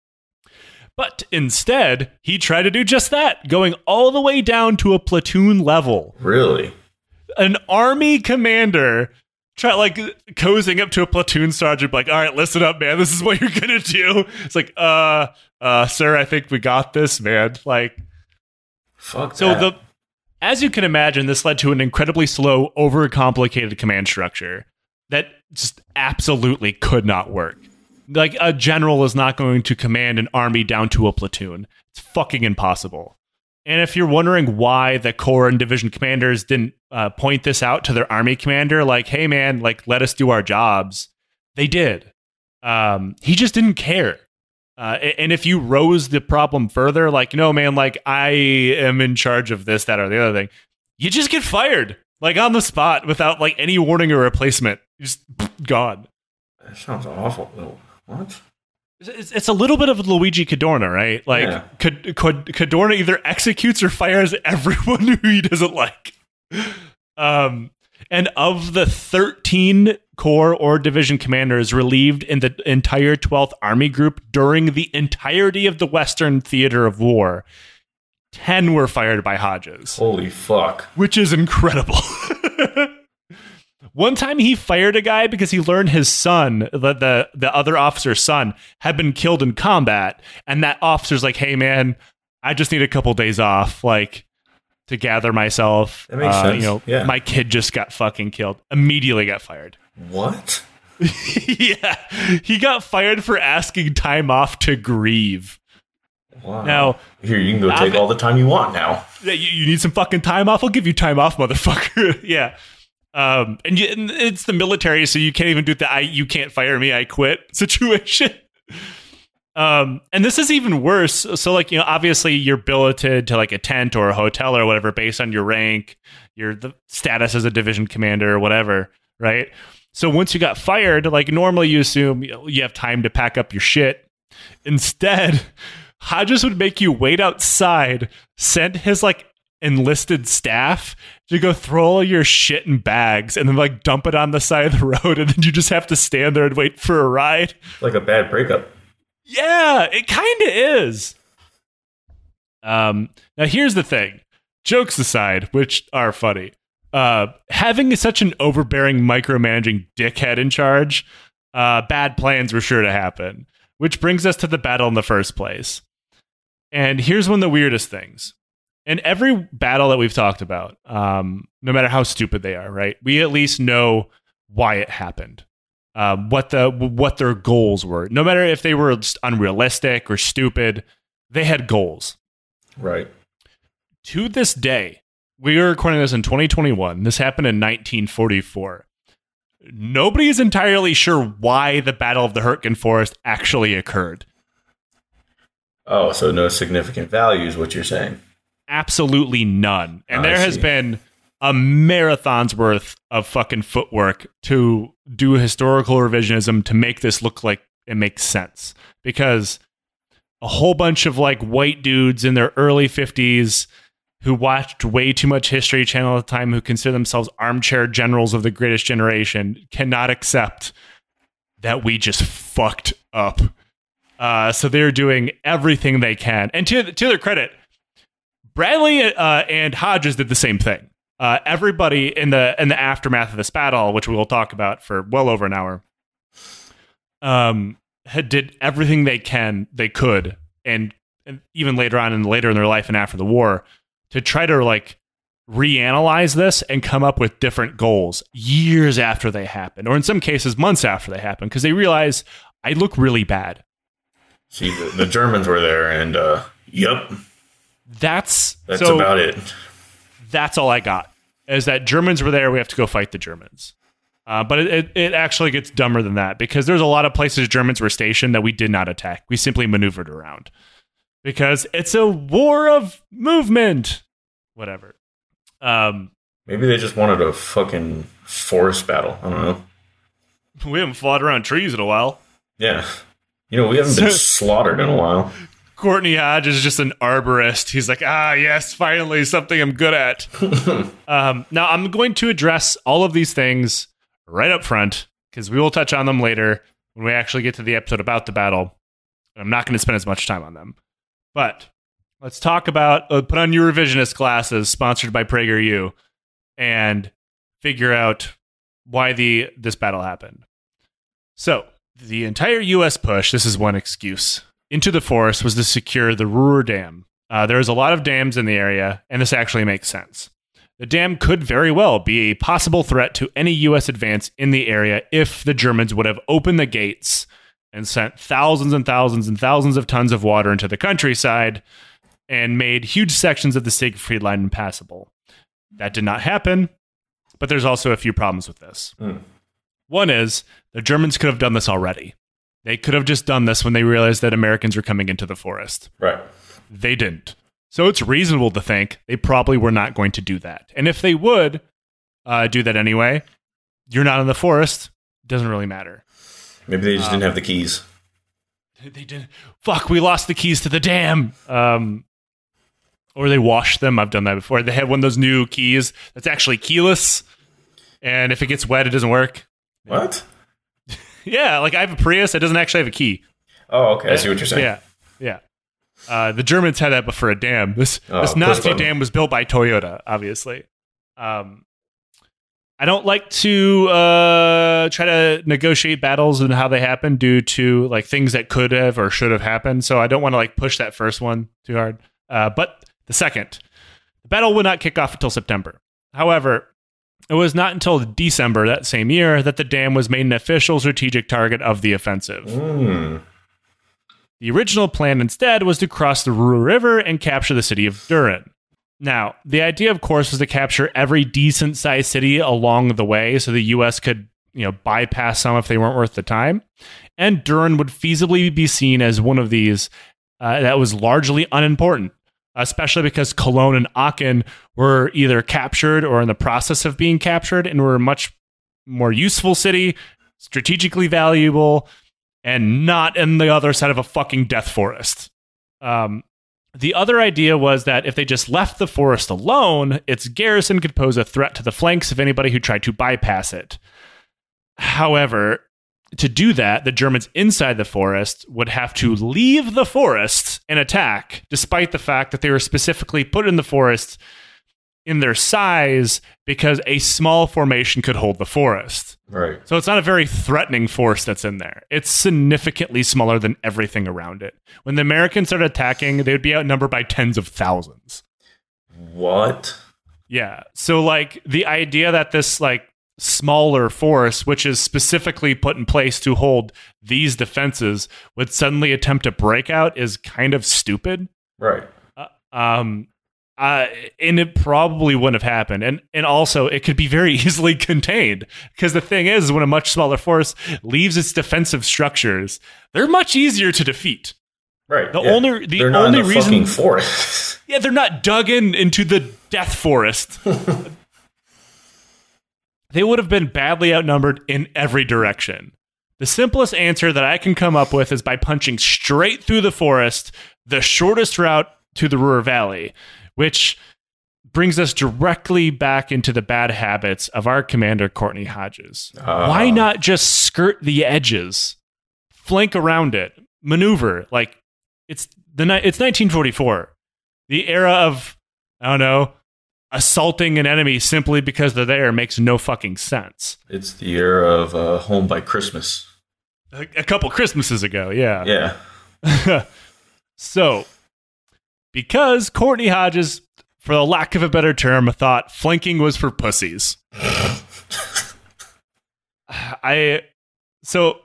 But instead, he tried to do just that, going all the way down to a platoon level. Really? An army commander try like cozying up to a platoon sergeant, like, all right, listen up, man. This is what you're gonna do. It's like, uh, uh, sir, I think we got this, man. Like, Fuck so that. the as you can imagine, this led to an incredibly slow, overcomplicated command structure that just absolutely could not work. Like a general is not going to command an army down to a platoon. It's fucking impossible. And if you're wondering why the corps and division commanders didn't uh, point this out to their army commander, like, hey man, like let us do our jobs, they did. Um, he just didn't care. Uh, and if you rose the problem further, like, no, man, like, I am in charge of this, that, or the other thing, you just get fired, like, on the spot without, like, any warning or replacement. You Just gone. that sounds awful. What? It's, it's a little bit of Luigi Cadorna, right? Like, Yeah. Cad- Cad- Cadorna either executes or fires everyone who he doesn't like. Um, and of the 13 corps or division commanders relieved in the entire 12th Army Group during the entirety of the Western Theater of War, 10 were fired by Hodges, Holy fuck. which is incredible. One time he fired a guy because he learned his son, the, the the other officer's son, had been killed in combat, and that officer's like, "Hey man, I just need a couple days off, like to gather myself." That makes Uh, sense. You know, Yeah. my kid just got fucking killed. Immediately got fired. What? yeah, he got fired for asking time off to grieve. Wow. Now, Here, you can go take all the time you want now. Yeah, you, you need some fucking time off. I'll give you time off, motherfucker. yeah. Um, and, you, and it's the military, so you can't even do the "I you can't fire me, I quit" situation. Um, and this is even worse. So, like, you know, obviously you're billeted to like a tent or a hotel or whatever based on your rank, your the status as a division commander or whatever. right? So once you got fired, like normally you assume you have time to pack up your shit. Instead, Hodges would make you wait outside, send his like enlisted staff to go throw all your shit in bags and then like dump it on the side of the road and then you just have to stand there and wait for a ride. Like a bad breakup. Yeah, it kind of is. Um, now here's the thing. Jokes aside, which are funny. Uh, having such an overbearing, micromanaging dickhead in charge, uh, bad plans were sure to happen. Which brings us to the battle in the first place. And here's one of the weirdest things. In every battle that we've talked about, um, no matter how stupid they are, right? We at least know why it happened, uh, what the what their goals were. No matter if they were just unrealistic or stupid, they had goals. Right. To this day, we are recording this in 2021. This happened in 1944. Nobody is entirely sure why the Battle of the Hurtgen Forest actually occurred. Oh, so no significant value is what you're saying. Absolutely none. And I there has been a marathon's worth of fucking footwork to do historical revisionism to make this look like it makes sense. Because a whole bunch of like white dudes in their early 50s who watched way too much History Channel at the time, who consider themselves armchair generals of the greatest generation, cannot accept that we just fucked up. Uh, so they're doing everything they can. And to, to their credit, Bradley uh, and Hodges did the same thing. Uh, everybody in the in the aftermath of this battle, which we will talk about for well over an hour, um, had did everything they can they could, and, and even later on and later in their life and after the war, to try to like reanalyze this and come up with different goals years after they happen, or in some cases months after they happen, because they realize I look really bad. See, the, the Germans were there, and uh, yep, That's that's so, about it. That's all I got. Is that Germans were there? We have to go fight the Germans. Uh, but it, it, it actually gets dumber than that because there's a lot of places Germans were stationed that we did not attack. We simply maneuvered around because it's a war of movement. Whatever. Um, Maybe they just wanted a fucking forest battle. I don't know. we haven't fought around trees in a while. Yeah, you know we haven't been slaughtered in a while. Courtney Hodge is just an arborist. He's like, ah, yes, finally something I'm good at. um, now I'm going to address all of these things right up front because we will touch on them later when we actually get to the episode about the battle. And I'm not going to spend as much time on them. But let's talk about uh, put on your revisionist classes sponsored by PragerU and figure out why the this battle happened. So the entire U.S. push. This is one excuse into the forest was to secure the Ruhr Dam. Uh, there's a lot of dams in the area, and this actually makes sense. The dam could very well be a possible threat to any U.S. advance in the area if the Germans would have opened the gates and sent thousands and thousands and thousands of tons of water into the countryside and made huge sections of the Siegfried Line impassable. That did not happen, but there's also a few problems with this. Hmm. One is the Germans could have done this already. They could have just done this when they realized that Americans were coming into the forest. Right. They didn't. So it's reasonable to think they probably were not going to do that. And if they would uh, do that anyway, you're not in the forest. Doesn't really matter. Maybe they just Um, didn't have the keys. They didn't. Fuck, we lost the keys to the dam. Um, or they washed them. I've done that before. They have one of those new keys that's actually keyless. And if it gets wet, it doesn't work. What? Yeah, like I have a Prius. that doesn't actually have a key. Oh, okay. I see what you're saying. Yeah, yeah. Uh, the Germans had that, but for a dam. This Oh, this Nazi dam was built by Toyota, obviously. Um, I don't like to uh, try to negotiate battles and how they happen due to like things that could have or should have happened. So I don't want to like push that first one too hard. Uh, but the second, the battle would not kick off until September. However, it was not until December that same year that the dam was made an official strategic target of the offensive. Hmm. The original plan instead was to cross the Ruhr River and capture the city of Düren. Now, the idea, of course, was to capture every decent sized city along the way so the US could, you know, bypass some if they weren't worth the time. And Düren would feasibly be seen as one of these uh, that was largely unimportant, especially because Cologne and Aachen were either captured or in the process of being captured and were a much more useful city, strategically valuable, and not in the other side of a fucking death forest. Um, the other idea was that if they just left the forest alone, its garrison could pose a threat to the flanks of anybody who tried to bypass it. However, to do that, the Germans inside the forest would have to leave the forest and attack, despite the fact that they were specifically put in the forest in their size because a small formation could hold the forest. Right. So it's not a very threatening force that's in there. It's significantly smaller than everything around it. When the Americans started attacking, they would be outnumbered by tens of thousands. What? Yeah. So like the idea that this like smaller force, which is specifically put in place to hold these defenses, would suddenly attempt to break out is kind of stupid. Right. Uh, um, uh, and it probably wouldn't have happened. And and also it could be very easily contained because the thing is, when a much smaller force leaves its defensive structures, they're much easier to defeat. Right. The yeah. only the They're only reason forest. yeah they're not dug in into the death forest. they would have been badly outnumbered in every direction. The simplest answer that I can come up with is by punching straight through the forest, the shortest route to the Ruhr Valley, which brings us directly back into the bad habits of our commander, Courtney Hodges. Uh, Why not just skirt the edges, flank around it, maneuver? Like it's the ni- it's 1944, the era of I don't know assaulting an enemy simply because they're there makes no fucking sense. It's the year of uh, Home by Christmas. A, a couple Christmases ago, yeah. Yeah. so, because Courtney Hodges, for the lack of a better term, thought flanking was for pussies. I so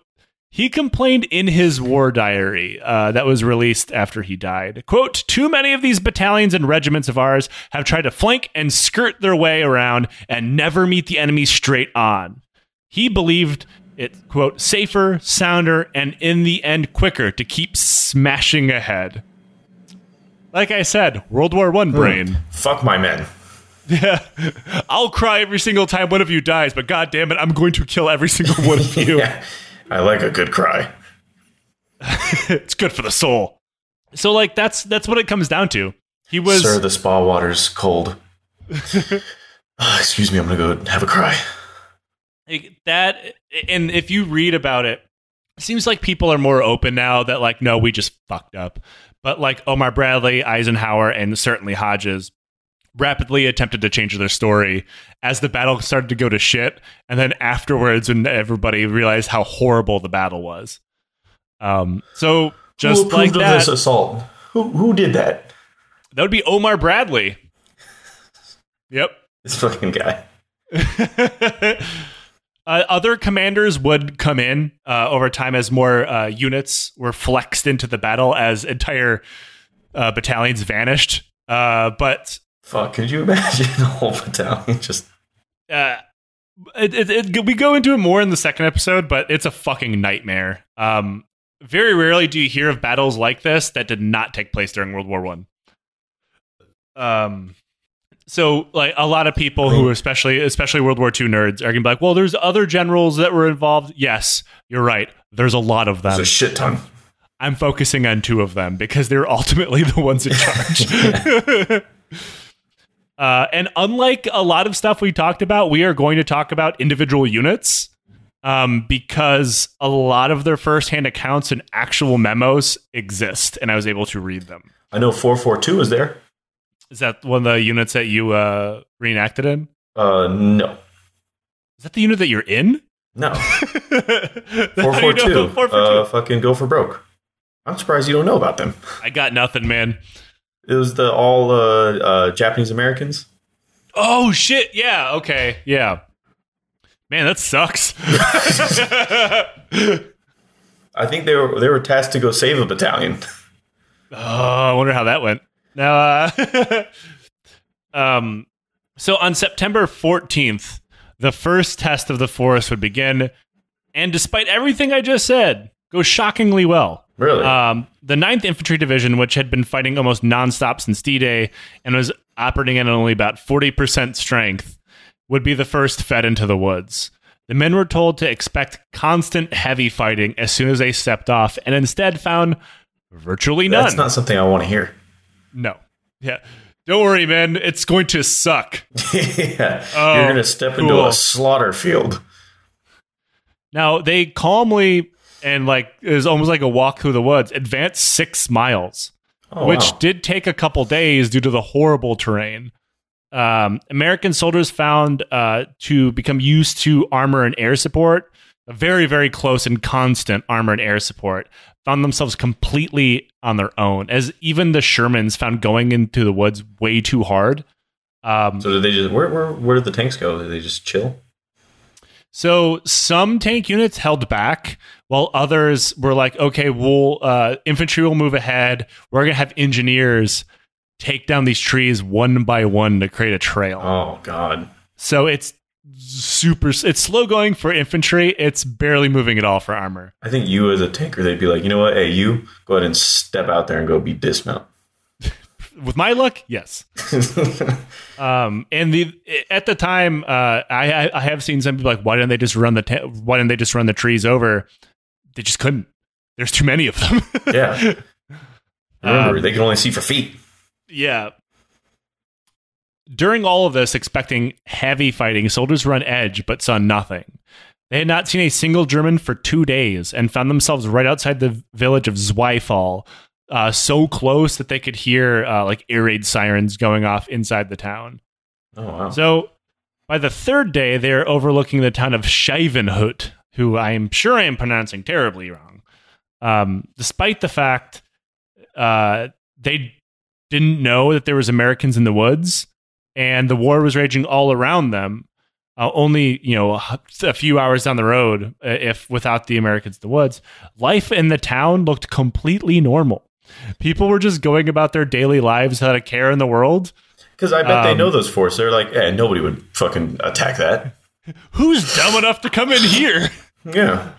he complained in his war diary uh, that was released after he died. "Quote: Too many of these battalions and regiments of ours have tried to flank and skirt their way around and never meet the enemy straight on. He believed." It quote safer, sounder, and in the end quicker to keep smashing ahead. Like I said, World War One brain. Fuck my men. Yeah, I'll cry every single time one of you dies, but god damn it, I'm going to kill every single one of you. Yeah. I like a good cry. it's good for the soul. So like that's that's what it comes down to. He was Sir, the spa water's cold. Ah, excuse me, I'm gonna go have a cry. like, that and if you read about it, it seems like people are more open now that like no, we just fucked up. But like Omar Bradley, Eisenhower, and certainly Hodges rapidly attempted to change their story as the battle started to go to shit, and then afterwards, when everybody realized how horrible the battle was. Um, so just who like that, this assault? Who who did that? that would be Omar Bradley. Yep. This fucking guy. Uh, other commanders would come in uh, over time as more uh, units were flexed into the battle as entire uh, battalions vanished. Uh, but Fuck, could you imagine the whole battalion just uh, it, it, it, we go into it more in the second episode, but it's a fucking nightmare. Um, very rarely do you hear of battles like this that did not take place during World War One. Um, so like a lot of people who, especially especially World War II nerds, are gonna be like, "Well, there's other generals that were involved." Yes, you're right. There's a lot of them. It's a shit ton. I'm focusing on two of them because they're ultimately the ones in charge. Uh, and unlike a lot of stuff we talked about, we are going to talk about individual units um, because a lot of their firsthand accounts and actual memos exist, and I was able to read them. I know 442 is there. Is that one of the units that you uh, reenacted in? Uh, no. Is that the unit that you're in? No. How do you know 442. 442? Uh, fucking go for broke. I'm surprised you don't know about them. I got nothing, man. It was the all uh, uh, Japanese Americans. Oh shit! Yeah. Okay. Yeah. Man, that sucks. I think they were they were tasked to go save a battalion. Oh, I wonder how that went. Now, uh, um, so on September 14th, the first test of the forest would begin, and despite everything I just said, goes shockingly well. Really? Um, the 9th Infantry Division, which had been fighting almost nonstop since D Day and was operating at only about 40% strength, would be the first fed into the woods. The men were told to expect constant heavy fighting as soon as they stepped off, and instead found virtually none. That's not something I want to hear. no. Yeah. Don't worry, man. It's going to suck. yeah. Oh, You're going to step into a slaughter field. Now they calmly and like it was almost like a walk through the woods, advanced six miles, Oh, which wow. did take a couple days due to the horrible terrain. Um, American soldiers found uh, to become used to armor and air support, a very very close and constant armor and air support, found themselves completely on their own. As even the Shermans found going into the woods way too hard. Um, So did they just where where where did the tanks go? Did they just chill? So some tank units held back, while others were like, "Okay, we'll uh, infantry will move ahead. We're gonna have engineers take down these trees one by one to create a trail." Oh God. So it's super. It's slow going for infantry. It's barely moving at all for armor. I think you as a tanker, they'd be like, you know what? Hey, you go ahead and step out there and go be dismount. With my luck, yes. Um, and the at the time, uh, I I- have seen some people like, "Why didn't they just run the ta- Why didn't they just run the trees over?" They just couldn't. There's too many of them. yeah. Remember, Um, they can only see for feet. Yeah. During all of this, expecting heavy fighting, soldiers were on edge but saw nothing. They had not seen a single German for two days and found themselves right outside the village of Zweifall, uh, so close that they could hear uh, like air raid sirens going off inside the town. Oh wow. So by the third day, they're overlooking the town of Schevenhütte, who I am sure I am pronouncing terribly wrong. Um, despite the fact uh, they didn't know that there was Americans in the woods and the war was raging all around them. Uh, only you know a few hours down the road, uh, if without the Americans in the woods, life in the town looked completely normal. People were just going about their daily lives without a care in the world. Because I bet they um, know those forces. They're like, yeah, nobody would fucking attack that. Who's dumb enough to come in here? Yeah.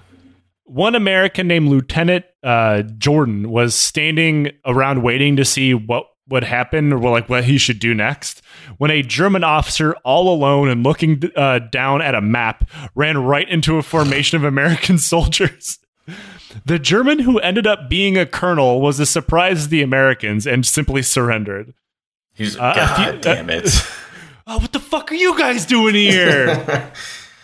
One American named Lieutenant uh, Jordan was standing around waiting to see what would happen or like what he should do next when a German officer, all alone and looking uh, down at a map, ran right into a formation of American soldiers. The German who ended up being a colonel was as surprised as the Americans and simply surrendered. He's Uh, God you- damn it. Oh, what the fuck are you guys doing here?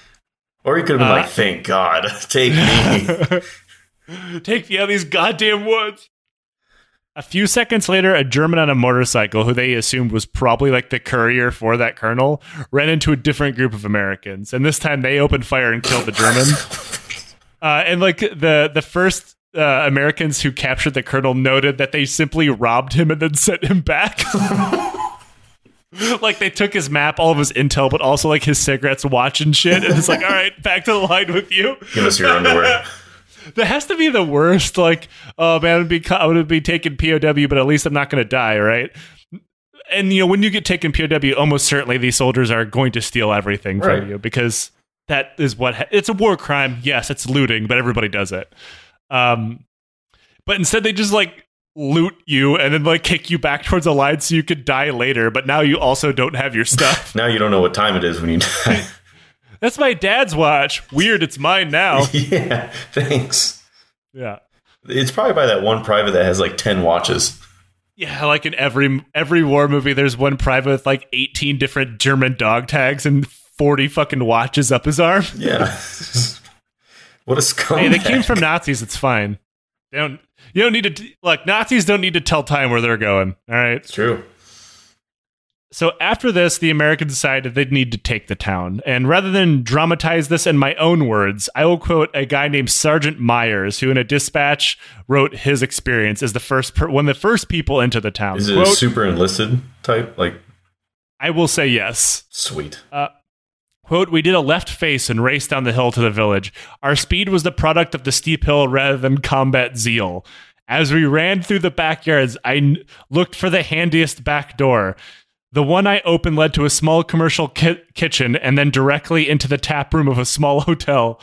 or he could have been Uh, like, thank God, take me. Take me out of these goddamn woods. A few seconds later, a German on a motorcycle, who they assumed was probably like the courier for that colonel, ran into a different group of Americans, and this time they opened fire and killed the German. Uh, and like the the first uh, Americans who captured the colonel noted that they simply robbed him and then sent him back. like they took his map, all of his intel, but also like his cigarettes, watch, and shit. And it's like, all right, back to the line with you. Give us your underwear. That has to be the worst. Like, oh man, I'd be I would be taken POW, but at least I'm not going to die, right? And you know, when you get taken POW, almost certainly these soldiers are going to steal everything from you because that is what ha- it's a war crime. Yes, it's looting, but everybody does it. Um, but instead they just like loot you and then like kick you back towards the line so you could die later. But now you also don't have your stuff. now you don't know what time it is when you die. That's my dad's watch. Weird, it's mine now. yeah, thanks. Yeah. It's probably by that one private that has like 10 watches. Yeah, like in every every war movie, there's one private with like 18 different German dog tags and 40 fucking watches up his arm. Yeah. what a scumbag. Hey, they came from Nazis. It's fine. They don't. You don't need to. t- Look, Nazis don't need to tell time where they're going. All right. It's true. So after this, the Americans decided they'd need to take the town. And rather than dramatize this in my own words, I will quote a guy named Sergeant Myers, who in a dispatch wrote his experience as the first per- one of the first people into the town. Is it Quote, a super enlisted type? Like, I will say yes. sweet. Uh, Quote, we did a left face and raced down the hill to the village. Our speed was the product of the steep hill rather than combat zeal. As we ran through the backyards, I n- looked for the handiest back door. The one I opened led to a small commercial ki- kitchen and then directly into the tap room of a small hotel.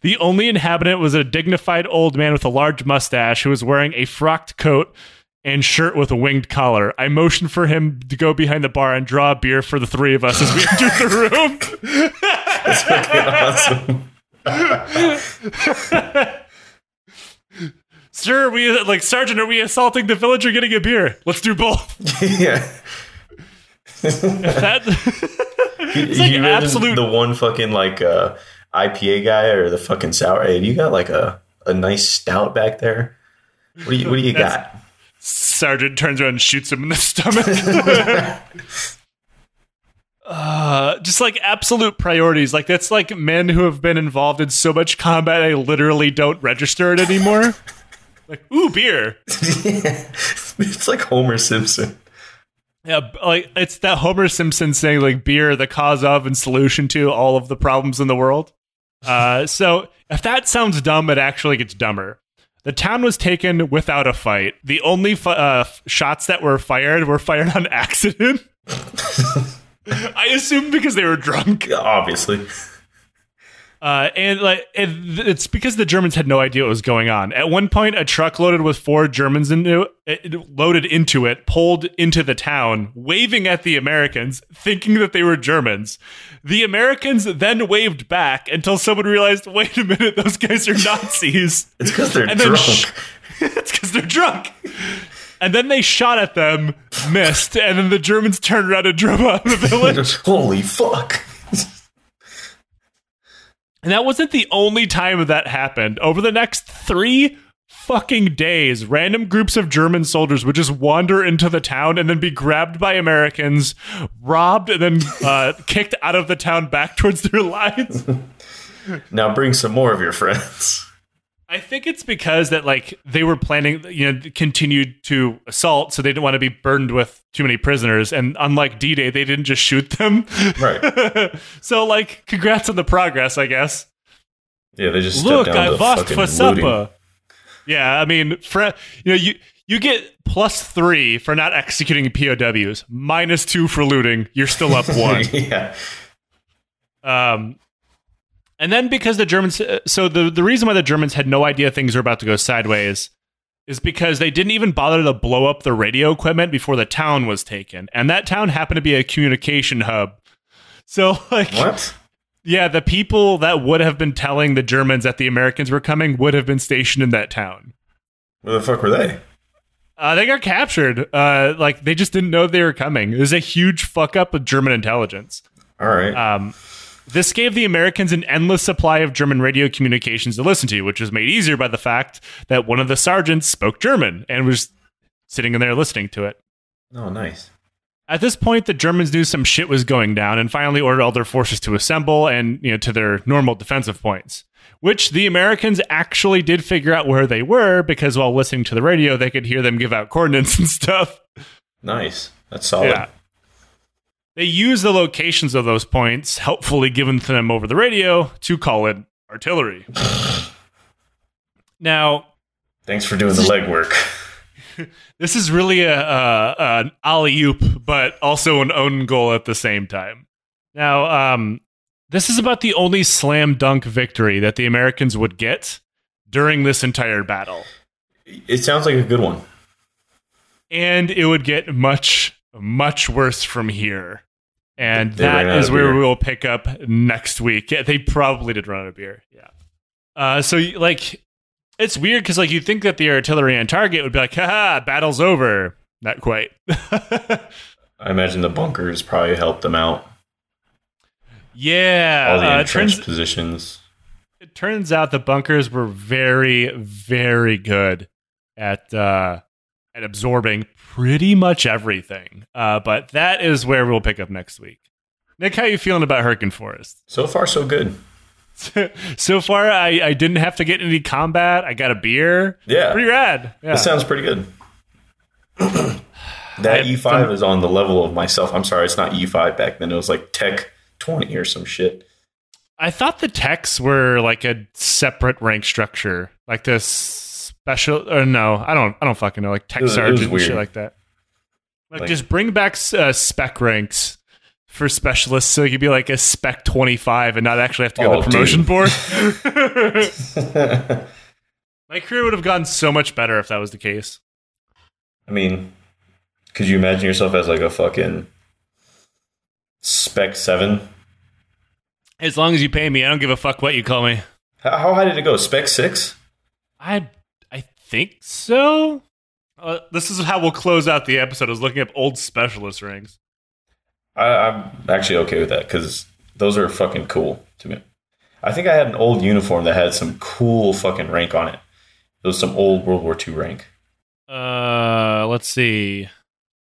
The only inhabitant was a dignified old man with a large mustache who was wearing a frocked coat and shirt with a winged collar. I motioned for him to go behind the bar and draw a beer for the three of us as we entered the room. That's fucking awesome. Sir, we like Sergeant, are we assaulting the village or getting a beer? Let's do both. yeah. That It's like you absolute- the one fucking like uh, IPA guy or the fucking sour. Hey, you got like a, a nice stout back there. What do you What do you got? Sergeant turns around and shoots him in the stomach. uh, just like absolute priorities. Like that's like men who have been involved in so much combat, I literally don't register it anymore. like, ooh, beer. it's like Homer Simpson. Yeah, like it's that Homer Simpson saying like beer, the cause of and solution to all of the problems in the world. Uh, so if that sounds dumb, it actually gets dumber. The town was taken without a fight. The only fi- uh, shots that were fired were fired on accident. I assume because they were drunk. Yeah, Obviously. Uh, and like th- it's because the Germans had no idea what was going on. At one point, a truck loaded with four Germans into it, it loaded into it, pulled into the town, waving at the Americans, thinking that they were Germans. The Americans then waved back until someone realized, "Wait a minute, those guys are Nazis." It's because they're And drunk. sh- it's because they're drunk. And then they shot at them, missed, and then the Germans turned around and drove out of the village. Holy fuck. And that wasn't the only time that happened. Over the next three fucking days, random groups of German soldiers would just wander into the town and then be grabbed by Americans, robbed, and then uh, kicked out of the town back towards their lines. Now bring some more of your friends. I think it's because that like they were planning, you know, continued to assault, so they didn't want to be burdened with too many prisoners. And unlike D-Day, they didn't just shoot them. Right. so like, congrats on the progress, I guess. Yeah, they just Look, I lost for supper. looting. Yeah, I mean, for, you know, you you get plus three for not executing POWs, minus two for looting. You're still up one. yeah. um, and then because the Germans, uh, so the the reason why the Germans had no idea things were about to go sideways is because they didn't even bother to blow up the radio equipment before the town was taken, and that town happened to be a communication hub. So like, What? yeah, the people that would have been telling the Germans that the Americans were coming would have been stationed in that town. Where the fuck were they? Uh, they got captured. Uh, like they just didn't know they were coming. It was a huge fuck up with German intelligence. All right. Um, this gave the Americans an endless supply of German radio communications to listen to, which was made easier by the fact that one of the sergeants spoke German and was sitting in there listening to it. oh, nice. At this point, the Germans knew some shit was going down and finally ordered all their forces to assemble and you know to their normal defensive points. Which the Americans actually did figure out where they were because while listening to the radio, they could hear them give out coordinates and stuff. Nice. That's solid. Yeah. They use the locations of those points, helpfully given to them over the radio, to call in artillery. now, Thanks for doing the legwork. this is really a, a an alley oop, but also an own goal at the same time. Now, um, this is about the only slam dunk victory that the Americans would get during this entire battle, It sounds like a good one. and it would get much much worse from here. And They that is where we will pick up next week. Yeah, they probably did run out of beer. Yeah. Uh, so like, it's weird because like you think that the artillery on target would be like, haha, battle's over. Not quite. I imagine the bunkers probably helped them out. yeah. All the uh, entrenched turns, positions. it turns out the bunkers were very, very good at uh, at absorbing pretty much everything. Uh, but that is where we'll pick up next week. Nick, how you feeling about Hurtgen Forest? So far, so good. so far, I, I didn't have to get any combat. I got a beer. Yeah. Pretty rad. Yeah. That sounds pretty good. that I- E5 is on the level of myself. I'm sorry, it's not E5 back then. It was like Tech 20 or some shit. I thought the techs were like a separate rank structure, like this special. Or no, I don't. I don't fucking know. Like tech was- sergeant and shit like that. Like, Like- just bring back uh, spec ranks for specialists, so you could be like a spec twenty five and not actually have to go Oh, to the promotion dude. board. My career would have gone so much better if that was the case. I mean, could you imagine yourself as like a fucking spec seven? As long as you pay me, I don't give a fuck what you call me. How, how high did it go? Spec six? I I think so. Uh, this is how we'll close out the episode. I was looking up old specialist ranks. I, I'm actually okay with that because those are fucking cool to me. I think I had an old uniform that had some cool fucking rank on it. It was some old World War II rank. Uh, let's see.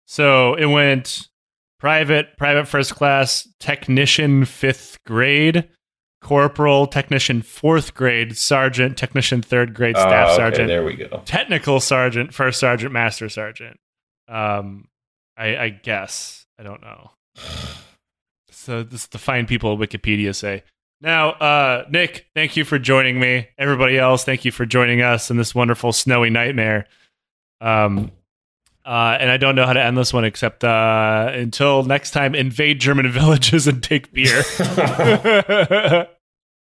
So it went private, private first class, technician fifth grade, corporal, technician fourth grade, sergeant, technician third grade, staff Oh, okay, sergeant, There we go. technical sergeant, first sergeant, master sergeant. Um, I, I guess I don't know. So this is the fine people at Wikipedia say. Now, uh, Nick, thank you for joining me. Everybody else, thank you for joining us in this wonderful snowy nightmare. Um, uh, and I don't know how to end this one except uh, until next time, invade German villages and take beer.